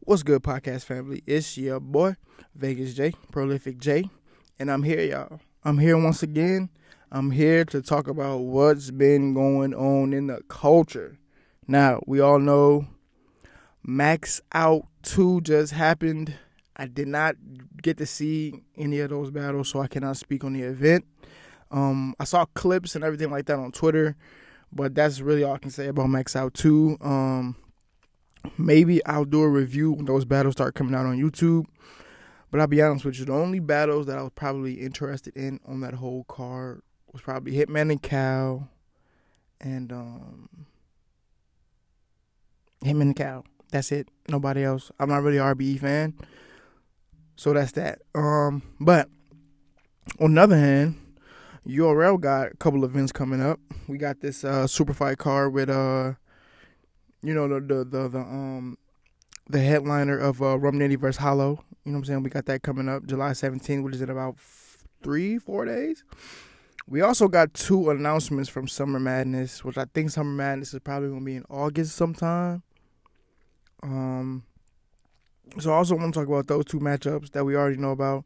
What's good, podcast family? It's your boy, Vegas J, Prolific J, and I'm here, y'all. I'm here once again. I'm here to talk about what's been going on in the culture. Now, we all know Max Out 2 just happened. I did not get to see any of those battles, so I cannot speak on the event. Um, I saw clips and everything like that on Twitter, but that's really all I can say about Max Out 2. Um, maybe I'll do a review when those battles start coming out on YouTube. But I'll be honest with you, the only battles that I was probably interested in on that whole card was probably Hitman and Cal and um Hitman and Cal. That's it. Nobody else. I'm not really RBE fan. So that's that. Um but on the other hand, URL got a couple events coming up. We got this uh super fight card with uh you know the the the, the um the headliner of uh Rum Nitty versus Hollow. You know what I'm saying? We got that coming up July 17th, which is in about f- three, four days. We also got two announcements from Summer Madness, which I think Summer Madness is probably gonna be in August sometime. Um, so I also want to talk about those two matchups that we already know about.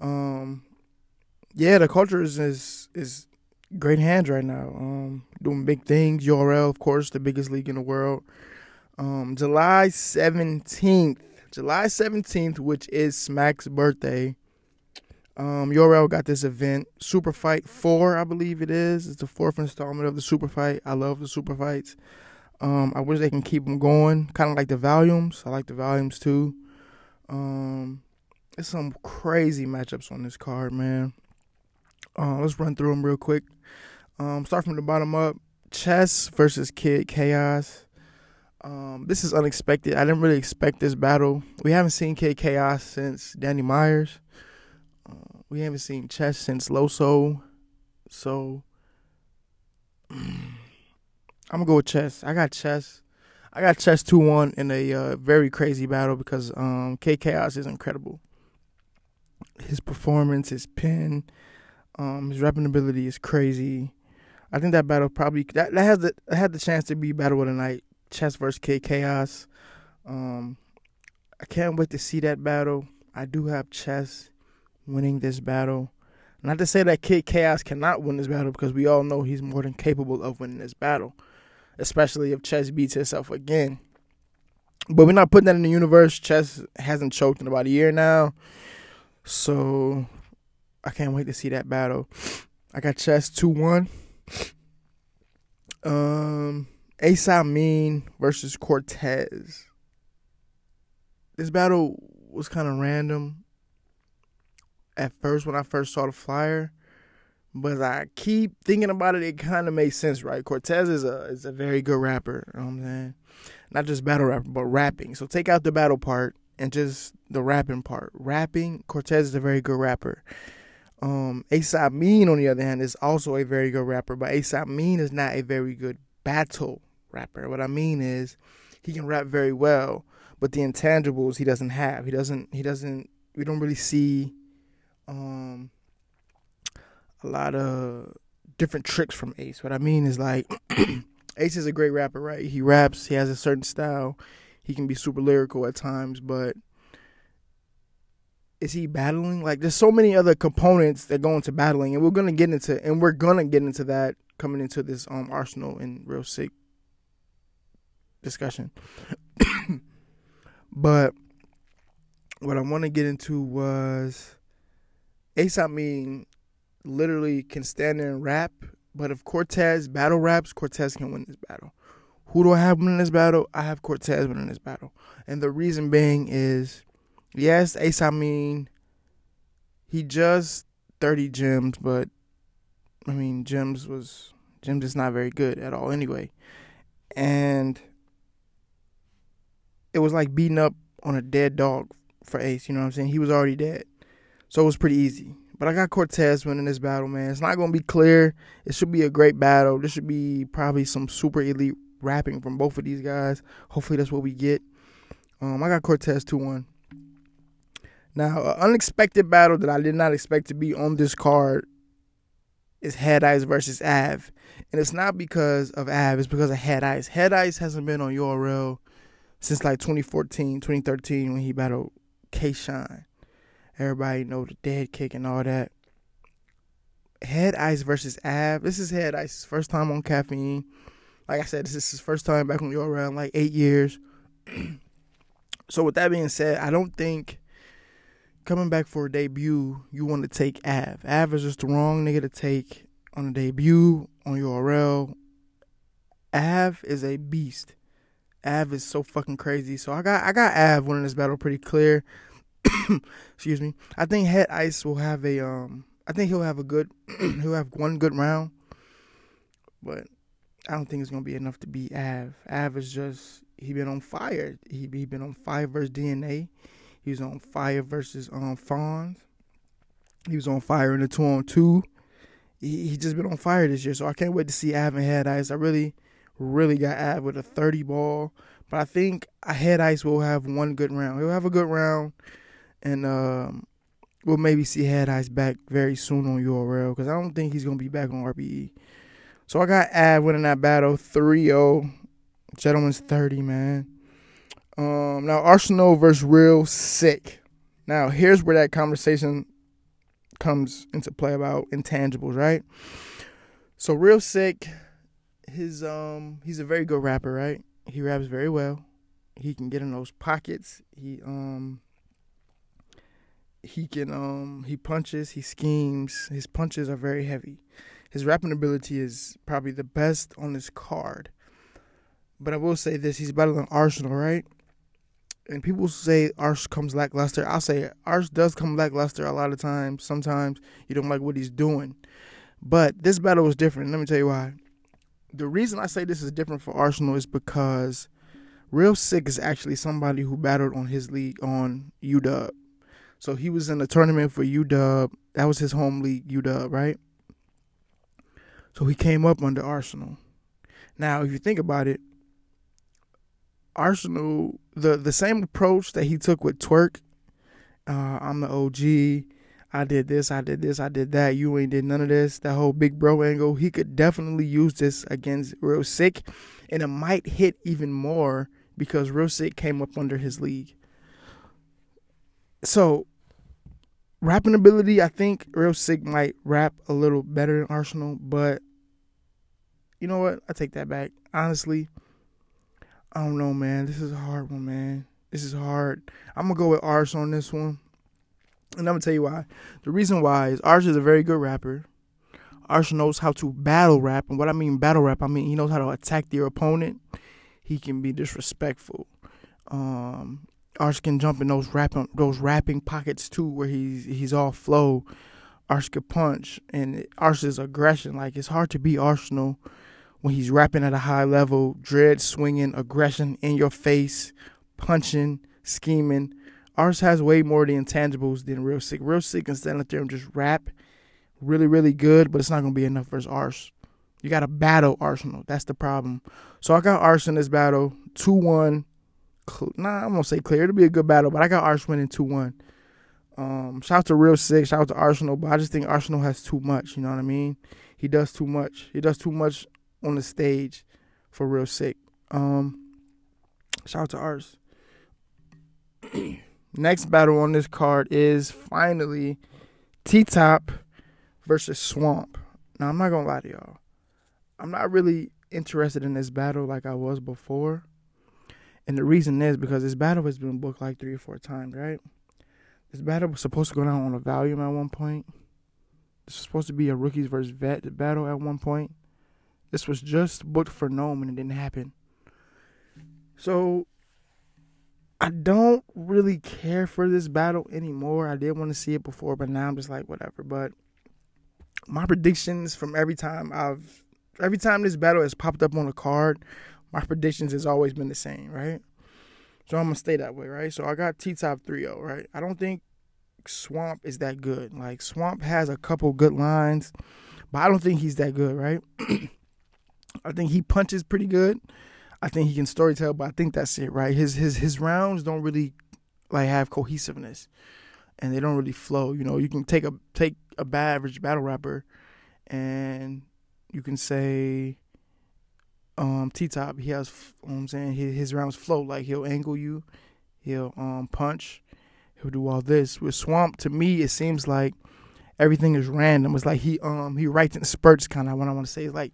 Um, yeah, the culture is is, is great hands right now. Um, doing big things. URL, of course, the biggest league in the world. Um, July seventeenth, July seventeenth, which is Smack's birthday. Um, URL got this event, Super Fight Four, I believe it is. It's the fourth installment of the Super Fight. I love the Super Fights. Um, I wish they can keep them going, kind of like the volumes. I like the volumes too. Um, there's some crazy matchups on this card, man. Uh, let's run through them real quick. Um, start from the bottom up. Chess versus Kid Chaos. Um, this is unexpected. I didn't really expect this battle. We haven't seen Kid Chaos since Danny Myers. Uh, we haven't seen Chess since Loso. So I'm gonna go with Chess. I got Chess. I got Chess two one in a uh, very crazy battle because um, Chaos is incredible. His performance, his pin, um, his rapping ability is crazy. I think that battle probably that, that has the that had the chance to be battle of the night. Chess versus K Chaos. Um, I can't wait to see that battle. I do have Chess winning this battle. Not to say that Kid Chaos cannot win this battle because we all know he's more than capable of winning this battle, especially if Chess beats himself again. But we're not putting that in the universe. Chess hasn't choked in about a year now, so I can't wait to see that battle. I got Chess two one. Um, Ace Amin versus Cortez. This battle was kind of random at first when I first saw the flyer, but I keep thinking about it. It kind of makes sense, right? Cortez is a is a very good rapper. You know what I'm saying, not just battle rapper, but rapping. So take out the battle part and just the rapping part. Rapping, Cortez is a very good rapper. Um, Ace Amin, on the other hand, is also a very good rapper, but Ace Amin is not a very good battle rapper. What I mean is, he can rap very well, but the intangibles he doesn't have. He doesn't. He doesn't. We don't really see um a lot of different tricks from Ace. What I mean is like Ace is a great rapper, right? He raps, he has a certain style. He can be super lyrical at times, but is he battling? Like there's so many other components that go into battling and we're gonna get into and we're gonna get into that coming into this um Arsonal and real sick discussion. but what I want to get into was Ace Amin literally can stand there and rap, but if Cortez battle raps, Cortez can win this battle. Who do I have winning this battle? I have Cortez winning this battle. And the reason being is yes, Ace I mean, he just 30 gems, but I mean, gems was gems is not very good at all anyway. And it was like beating up on a dead dog for Ace, you know what I'm saying? He was already dead. So it was pretty easy. But I got Cortez winning this battle, man. It's not going to be clear. It should be a great battle. This should be probably some super elite rapping from both of these guys. Hopefully that's what we get. Um, I got Cortez 2 1. Now, an unexpected battle that I did not expect to be on this card is Head Ice versus Av. And it's not because of Av, it's because of Head Ice. Head Ice hasn't been on URL since like 2014, 2013 when he battled K Shine. Everybody know the dead kick and all that. Head Ice versus Av. This is Head Ice's first time on caffeine. Like I said, this is his first time back on your around like eight years. so with that being said, I don't think coming back for a debut, you want to take Av. Av is just the wrong nigga to take on a debut on URL. Av is a beast. Av is so fucking crazy. So I got I got Av winning this battle pretty clear. Excuse me. I think Head Ice will have a um I think he'll have a good he'll have one good round. But I don't think it's gonna be enough to beat Av. Av is just he been on fire. He he been on fire versus DNA. He was on fire versus um Fonz. He was on fire in the two on two. He he just been on fire this year, so I can't wait to see Av and Head Ice. I really, really got Av with a thirty ball, but I think Head Ice will have one good round. He'll have a good round, and um, we'll maybe see Head Ice back very soon on URL because I don't think he's gonna be back on RBE. So I got Av winning that battle 3-0. Gentleman's 30, man. Um, now Arsonal versus Real Sick. Now here's where that conversation comes into play about intangibles, right? So Real Sick, his um, he's a very good rapper, right? He raps very well. He can get in those pockets. He um, he can um, he punches. He schemes. His punches are very heavy. His rapping ability is probably the best on this card. But I will say this: he's better than Arsonal, right? And people say Ars comes lackluster. I'll say Ars does come lackluster a lot of times. Sometimes you don't like what he's doing. But this battle was different. Let me tell you why. The reason I say this is different for Arsonal is because Real Sick is actually somebody who battled on his league on UW. So he was in a tournament for UW. That was his home league, UW, right? So he came up under Arsonal. Now, if you think about it, Arsonal, the the same approach that he took with Twork. uh, I'm the OG. I did this, I did this, I did that. You ain't did none of this. That whole big bro angle. He could definitely use this against Real Sick, and it might hit even more because Real Sick came up under his league. So rapping ability, I think Real Sick might rap a little better than Arsonal, but you know what? I take that back. Honestly, I don't know, man. This is a hard one, man. This is hard. I'm gonna go with Ars on this one, and I'm gonna tell you why. The reason why is Ars is a very good rapper. Ars knows how to battle rap, and what I mean battle rap, I mean he knows how to attack your opponent. He can be disrespectful. Um, Ars can jump in those rapping those rapping pockets too, where he's he's all flow. Ars can punch, and Ars's aggression. Like it's hard to beat Arsonal when he's rapping at a high level, dread swinging, aggression in your face, punching, scheming. Ars has way more of the intangibles than Real Sick. Real Sick can stand up there and just rap really, really good, but it's not going to be enough for Ars. You got to battle Arsonal. That's the problem. So I got Ars in this battle 2 1. Nah, I'm going to say clear. It'll be a good battle, but I got Ars winning 2 1. Um, shout out to Real Sick, shout out to Arsonal, but I just think Arsonal has too much. You know what I mean? He does too much. He does too much on the stage for Real Sick. Um, shout out to Ars. Next battle on this card is finally T Top versus Swamp. Now I'm not gonna lie to y'all. I'm not really interested in this battle like I was before. And the reason is because this battle has been booked like three or four times, right? This battle was supposed to go down on a volume at one point. This was supposed to be a rookies versus vet battle at one point. This was just booked for NOME and it didn't happen. So I don't really care for this battle anymore. I did want to see it before, but now I'm just like whatever. But my predictions from every time I've every time this battle has popped up on a card, my predictions has always been the same, right? So I'm gonna stay that way, right? So I got T top 3-0, right? I don't think Swamp is that good. Like Swamp has a couple good lines, but I don't think he's that good, right? I think he punches pretty good. I think he can storytell, but I think that's it, right? His his his rounds don't really like have cohesiveness, and they don't really flow. You know, you can take a take a bad average battle rapper, and you can say, um T Top, he has you know I'm saying his, his rounds flow like he'll angle you, he'll um punch, he'll do all this. With Swamp, to me, it seems like everything is random. It's like he um he writes in spurts, kind of. What I want to say is like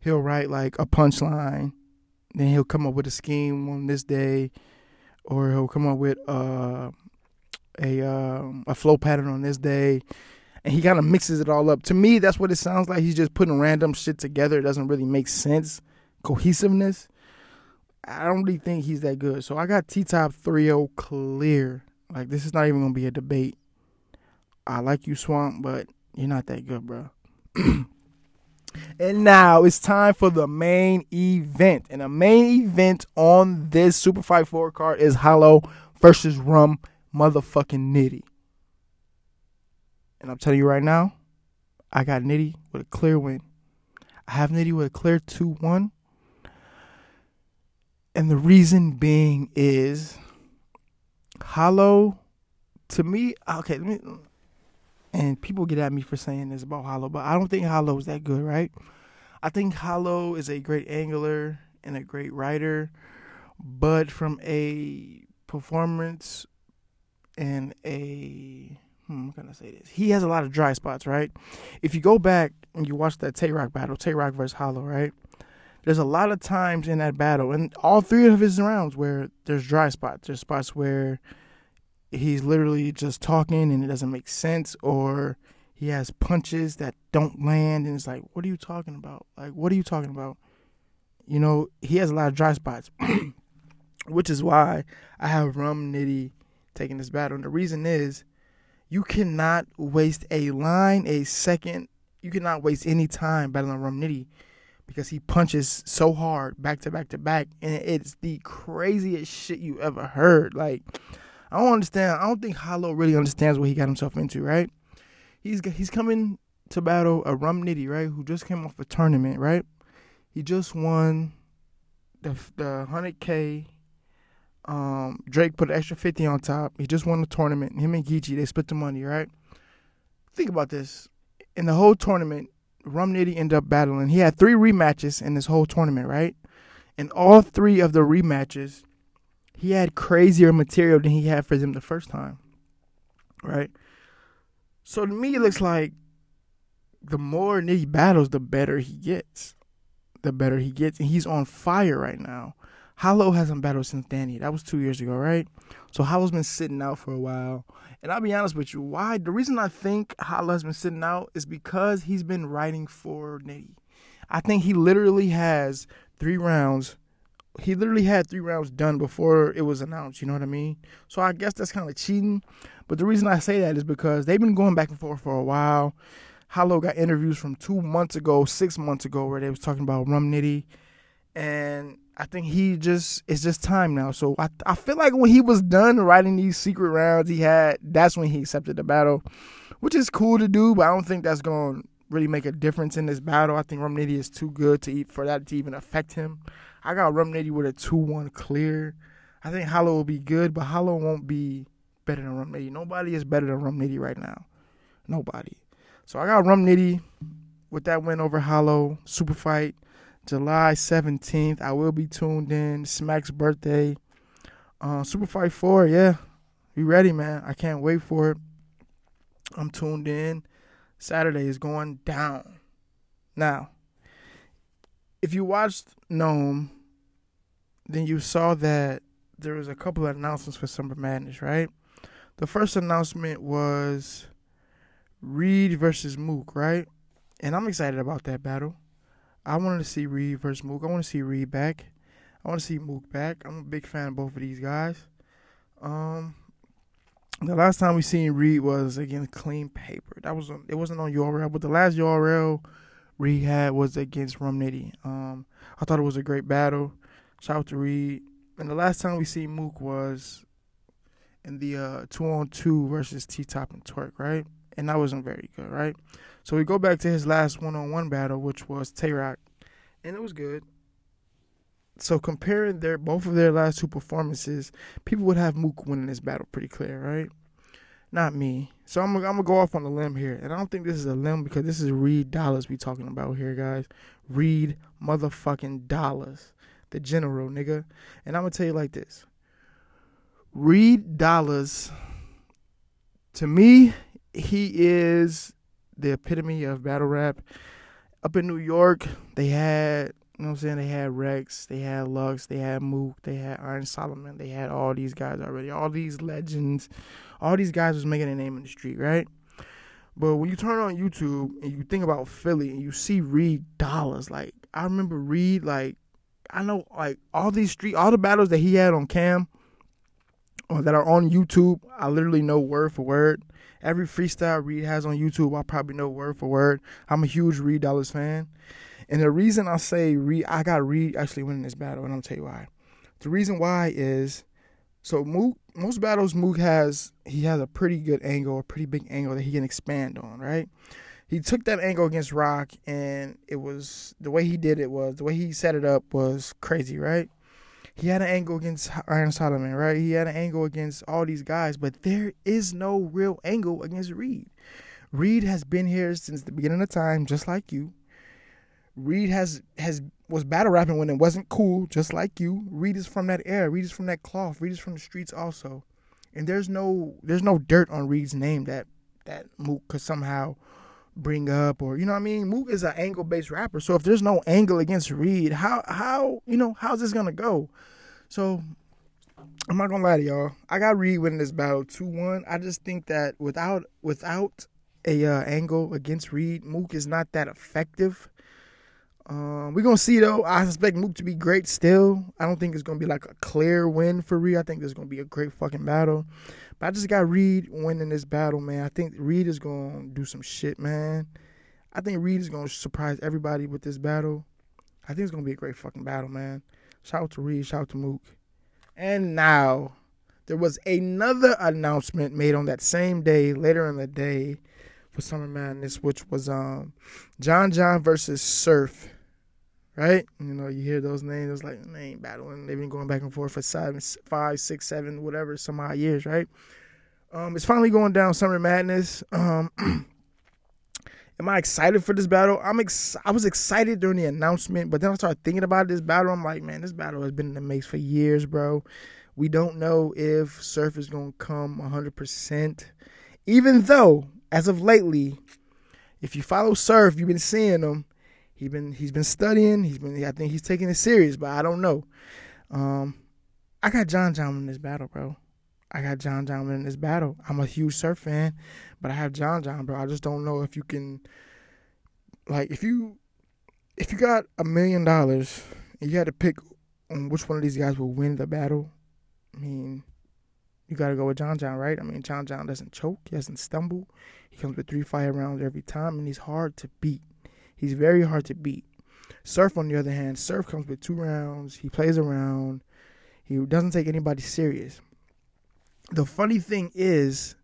he'll write like a punchline, then he'll come up with a scheme on this day, or he'll come up with uh a um a flow pattern on this day. And he kind of mixes it all up. To me, that's what it sounds like. He's just putting random shit together. It doesn't really make sense. Cohesiveness. I don't really think he's that good. So I got T Top 3 0 clear. Like, this is not even to be a debate. I like you, Swamp, but you're not that good, bro. and now it's time for the main event. And the main event on this Super Fight 4 card is Hollow versus Rum motherfucking Nitty. And I'm telling you right now, I got Nitty with a clear win. I have Nitty with a clear 2 1. And the reason being is Hollow, to me, okay, let me, and people get at me for saying this about Hollow, but I don't think Hollow is that good, right? I think Hollow is a great angler and a great writer, but from a performance and a hmm, can I say this? He has a lot of dry spots, right? If you go back and you watch that Tay Roc battle, Tay Roc versus Hollow, right? There's a lot of times in that battle, and all three of his rounds where there's dry spots. There's spots where he's literally just talking and it doesn't make sense, or he has punches that don't land, and it's like, what are you talking about? Like, what are you talking about? You know, he has a lot of dry spots, which is why I have Rum Nitty taking this battle. And the reason is you cannot waste a line, a second. You cannot waste any time battling Rum Nitty because he punches so hard back to back to back, and it's the craziest shit you ever heard. Like, I don't understand. I don't think Hollow really understands what he got himself into. Right? He's he's coming to battle a Rum Nitty, right? Who just came off a tournament, right? He just won the the hundred k um, Drake put an extra 50 on top. He just won the tournament. Him and Geechi, they split the money, right? Think about this. In the whole tournament, Rum Nitty ended up battling. He had three rematches in this whole tournament, right? In all three of the rematches, he had crazier material than he had for them the first time, right? So to me, it looks like the more Nitty battles, the better he gets. The better he gets. And he's on fire right now. Hollow hasn't battled since Danny. That was two years ago, right? So Hollow's been sitting out for a while. And I'll be honest with you, why the reason I think Hollow has been sitting out is because he's been writing for Nitty. I think he literally has three rounds. He literally had three rounds done before it was announced, you know what I mean? So I guess that's kind of cheating. But the reason I say that is because they've been going back and forth for a while. Hollow got interviews from two months ago, six months ago, where they was talking about Rum Nitty. And I think he just it's just time now. So I I feel like when he was done writing these secret rounds he had, that's when he accepted the battle, which is cool to do, but I don't think that's going to really make a difference in this battle. I think Rum Nitty is too good to eat for that to even affect him. I got Rum Nitty with a two one clear. I think Hollow will be good, but Hollow won't be better than Rum Nitty. Nobody is better than Rum Nitty right now. Nobody. So I got Rum Nitty with that win over Hollow. Super fight. July 17th. I will be tuned in. Smack's birthday. Uh, Super Fight 4, yeah. Be ready, man. I can't wait for it. I'm tuned in. Saturday is going down. Now, if you watched NOME, then you saw that there was a couple of announcements for Summer Madness, right? The first announcement was Reed versus Mook, right? And I'm excited about that battle. I wanted to see Reed versus Mook. I want to see Reed back. I want to see Mook back. I'm a big fan of both of these guys. Um, the last time we seen Reed was against Clean Paper. That was on, it wasn't on URL, but the last URL Reed had was against Rum Nitty. Um, I thought it was a great battle. Shout out to Reed. And the last time we seen Mook was in the uh, two on two versus T Top and Twork, right? And that wasn't very good, right? So we go back to his last one on one battle, which was Tay Roc, and it was good. So comparing their both of their last two performances, people would have Mook winning this battle pretty clear, right? not me. So I'm, I'm gonna go off on a limb here, and I don't think this is a limb because this is Reed Dollaz we talking about here, guys. Reed motherfucking Dollaz, the general nigga. And I'm gonna tell you like this: Reed Dollaz, to me, he is the epitome of battle rap. Up in New York, they had you know what I'm saying? They had Rex, they had Lux, they had Mook, they had Iron Solomon, they had all these guys already. All these legends, all these guys was making a name in the street, right? But when you turn on YouTube and you think about Philly and you see Reed Dollaz, like I remember Reed, like I know like all these street all the battles that he had on cam or that are on YouTube, I literally know word for word. Every freestyle Reed has on YouTube, I probably know word for word. I'm a huge Reed Dollaz fan. And the reason I say Reed, I got Reed actually winning this battle, and I'll tell you why. The reason why is so Mook, most battles Mook has he has a pretty good angle, a pretty big angle that he can expand on, right? He took that angle against Roc, and it was the way he did it was the way he set it up was crazy, right? He had an angle against Iron Solomon, right? He had an angle against all these guys, but there is no real angle against Reed. Reed has been here since the beginning of time, just like you. Reed has has was battle rapping when it wasn't cool, just like you. Reed is from that era. Reed is from that cloth. Reed is from the streets also. And there's no there's no dirt on Reed's name that that Mook could somehow bring up or you know what I mean. Mook is an angle based rapper. So if there's no angle against Reed, how how you know how's this gonna go? So I'm not gonna lie to y'all. I got Reed winning this battle two one. I just think that without without a uh, angle against Reed, Mook is not that effective. Um, we're gonna see though. I suspect Mook to be great still. I don't think it's gonna be like a clear win for Reed. I think there's gonna be a great fucking battle. But I just got Reed winning this battle, man. I think Reed is gonna do some shit, man. I think Reed is gonna surprise everybody with this battle. I think it's gonna be a great fucking battle, man. Shout out to Reed, shout out to Mook. And now there was another announcement made on that same day, later in the day, for Summer Madness, which was um John John versus Surf right? You know, you hear those names, it's like they ain't battling. They've been going back and forth for seven, five, six, seven, whatever, some odd years, right? Um, it's finally going down Summer Madness. Um, am I excited for this battle? I'm ex- I was excited during the announcement, but then I started thinking about this battle. I'm like, man, this battle has been in the mix for years, bro. We don't know if Surf is going to come 100%. Even though, as of lately, if you follow Surf, you've been seeing him he been he's been studying. He's been I think he's taking it serious, but I don't know. Um, I got John John in this battle, bro. I got John John in this battle. I'm a huge surf fan, but I have John John, bro. I just don't know if you can, like, if you if you got a million dollars and you had to pick on which one of these guys will win the battle. I mean, you got to go with John John, right? I mean, John John doesn't choke, he doesn't stumble, he comes with three fire rounds every time, and he's hard to beat. He's very hard to beat. Surf, on the other hand, Surf comes with two rounds. He plays around. He doesn't take anybody serious. The funny thing is,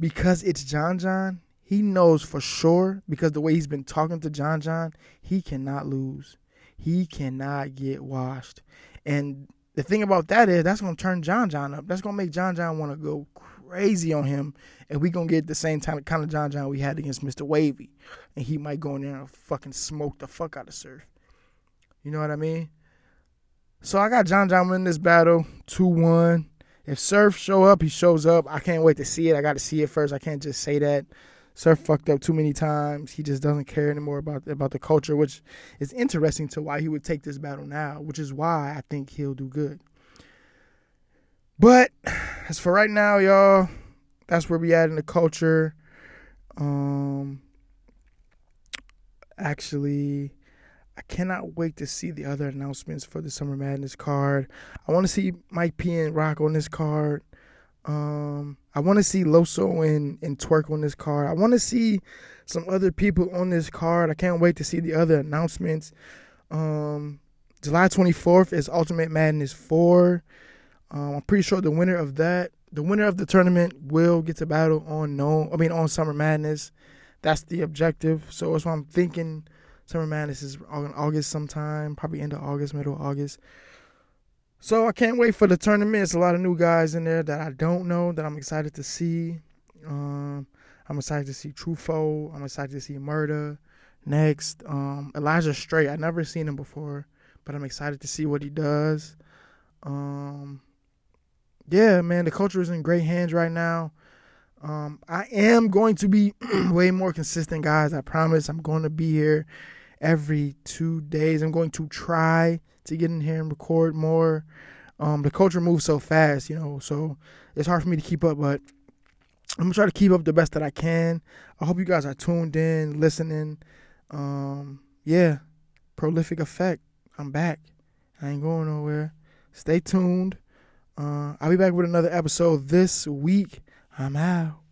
because it's John John, he knows for sure, because the way he's been talking to John John, he cannot lose. He cannot get washed. And the thing about that is, that's going to turn John John up. That's going to make John John want to go crazy on him, and we gonna get the same kind of kind of John John we had against Mr. Wavy, and he might go in there and fucking smoke the fuck out of Surf. You know what I mean? So I got John John winning this battle two one. If Surf show up, he shows up. I can't wait to see it. I got to see it first. I can't just say that. Surf fucked up too many times. He just doesn't care anymore about about the culture, which is interesting to why he would take this battle now, which is why I think he'll do good. But as for right now, y'all, that's where we at in the culture. Um, actually, I cannot wait to see the other announcements for the Summer Madness card. I want to see Mike P and Rock on this card. Um, I want to see Loso and, and Twork on this card. I want to see some other people on this card. I can't wait to see the other announcements. Um, July 24th is Ultimate Madness 4. Um, I'm pretty sure the winner of that, the winner of the tournament, will get to battle on no, I mean on Summer Madness. That's the objective. So that's why I'm thinking. Summer Madness is in August sometime, probably end of August, middle of August. So I can't wait for the tournament. It's a lot of new guys in there that I don't know that I'm excited to see. Um, I'm excited to see Truffaut. I'm excited to see Murder next. Um, Elijah Strait. I never seen him before, but I'm excited to see what he does. Um, yeah, man, the culture is in great hands right now. Um, I am going to be way more consistent, guys. I promise. I'm going to be here every two days. I'm going to try to get in here and record more. Um, the culture moves so fast, you know, so it's hard for me to keep up, but I'm gonna try to keep up the best that I can. I hope you guys are tuned in, listening. Um, yeah, prolific effect. I'm back. I ain't going nowhere. Stay tuned. Uh, I'll be back with another episode this week. I'm out.